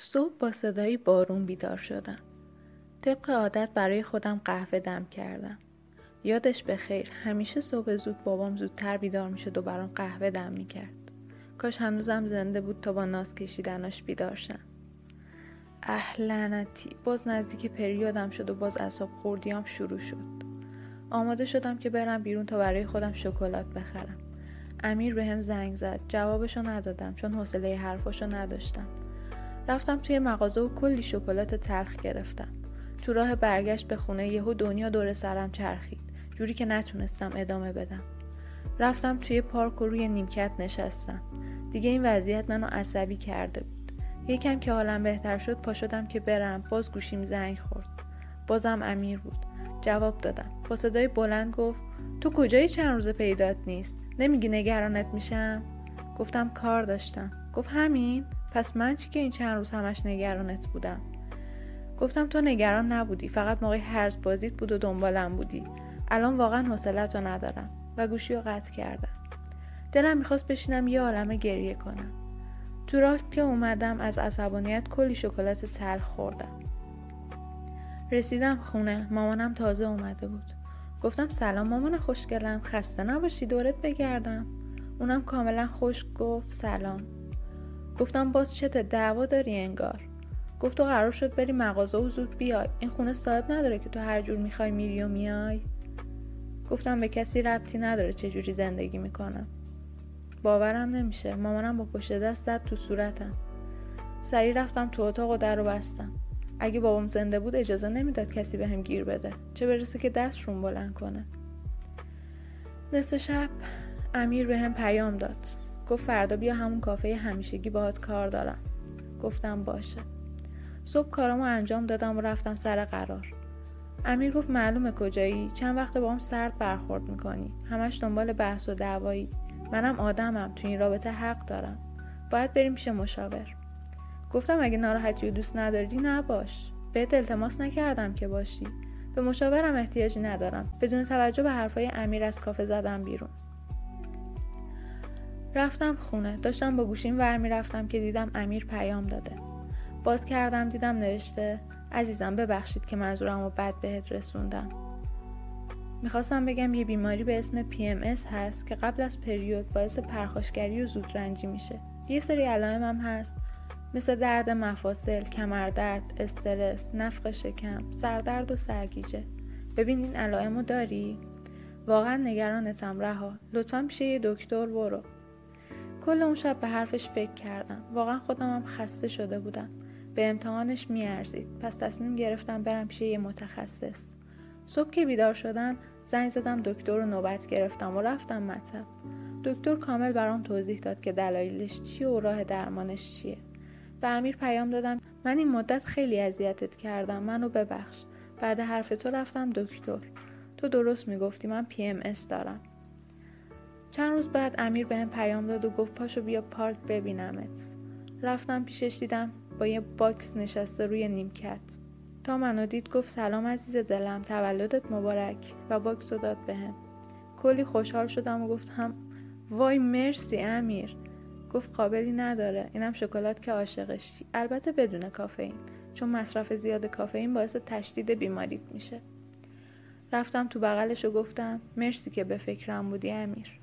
صبح با صدایی بارون بیدار شدم. طبق عادت برای خودم قهوه دم کردم. یادش به خیر همیشه صبح زود بابام زودتر بیدار می‌شد و برام قهوه دم می‌کرد. کاش هنوزم زنده بود تا با ناز کشیدناش بیدار شم. اه لعنتی باز نزدیک پریودم شد و باز اصاب خوردیام شروع شد. آماده شدم که برم بیرون تا برای خودم شکلات بخرم. امیر به هم زنگ زد. جوابشو ندادم چون حوصله حرفاشو نداشتم. رفتم توی مغازه و کلی شکلات تلخ گرفتم. تو راه برگشت به خونه یهو دنیا دور سرم چرخید. جوری که نتونستم ادامه بدم. رفتم توی پارک و روی نیمکت نشستم. دیگه این وضعیت منو عصبی کرده بود. یکم که حالم بهتر شد پا شدم که برم. باز گوشیم زنگ خورد. بازم امیر بود. جواب دادم. با صدای بلند گفت تو کجایی چند روز پیدات نیست؟ نمیگی نگرانت میشم؟ گفتم کار داشتم. گفت همین؟ پس من چی که این چند روز همش نگرانت بودم؟ گفتم تو نگران نبودی فقط موقع هرز بازیت بود و دنبالم بودی. الان واقعا حوصلت رو ندارم و گوشی رو قطع کردم. دلم می‌خواست بشینم یه عالمه گریه کنم. تو راه که اومدم از عصبانیت کلی شکلات تلخ خوردم. رسیدم خونه مامانم تازه اومده بود. گفتم سلام مامان خوشگلم خسته نباشی دورت بگردم. اونم کاملا خوش گفت سلام. گفتم باز چته دعوا داری انگار. گفت تو قرار شد بری مغازه و زود بیای. این خونه صاحب نداره که تو هر جور می‌خوای میری و میای. گفتم به کسی ربطی نداره چه جوری زندگی می‌کنم. باورم نمیشه. مامانم با پشت دست زد تو صورتم. سریع رفتم تو اتاق و در رو بستم. اگه بابام زنده بود اجازه نمی‌داد کسی به هم گیر بده. چه برسه که دستشون بلند کنه. نصف شب امیر به هم پیام داد. گفت فردا بیا همون کافه همیشگی باهات کار دارم. گفتم باشه. صبح کارامو انجام دادم و رفتم سر قرار. امیر گفت معلومه کجایی؟ چند وقت با هم سرد برخورد می‌کنی؟ همش دنبال بحث و دعوایی. منم آدمم تو این رابطه حق دارم. باید بریم پیش مشاور. گفتم اگه ناراحتی و دوست نداری نباش. بهت التماس نکردم که باشی. به مشاورم احتیاجی ندارم. بدون توجه به حرفای امیر از کافه زدم بیرون. رفتم خونه. داشتم با گوشیم ور می‌رفتم که دیدم امیر پیام داده. باز کردم دیدم نوشته عزیزم ببخشید که منظورم رو بد بهت رسوندم. می‌خواستم بگم یه بیماری به اسم PMS هست که قبل از پریود باعث پرخاشگری و زودرنجی میشه. یه سری علائم هم هست. مثل درد مفاصل، کمردرد، استرس، نفخ شکم، سردرد و سرگیجه. ببین این علائم رو داری؟ واقعا نگرانتم رها. لطفا پیش یه دکتر برو. کل اون شب به حرفش فکر کردم. واقعا خودم هم خسته شده بودم. به امتحانش میارزید. پس تصمیم گرفتم برم پیش یه متخصص. صبح که بیدار شدم زنگ زدم دکتر رو نوبت گرفتم و رفتم مطب. دکتر کامل برام توضیح داد که دلایلش چیه و راه درمانش چیه. به امیر پیام دادم من این مدت خیلی اذیتت کردم. منو ببخش. بعد حرف تو رفتم دکتر. تو درست می‌گفتی من PMS دارم. چند روز بعد امیر بهم پیام داد و گفت پاشو بیا پارک ببینمت. رفتم پیشش دیدم با یه box نشسته روی نیمکت. تا منو دید گفت سلام عزیز دلم تولدت مبارک و box رو داد بهم. کلی خوشحال شدم و گفتم وای مرسی امیر. گفت قابلی نداره اینم شکلات که عاشقشی. البته بدون کافئین چون مصرف زیاد کافئین باعث تشدید بیماریت میشه. رفتم تو بغلش و گفتم مرسی که به فکرم بودی امیر.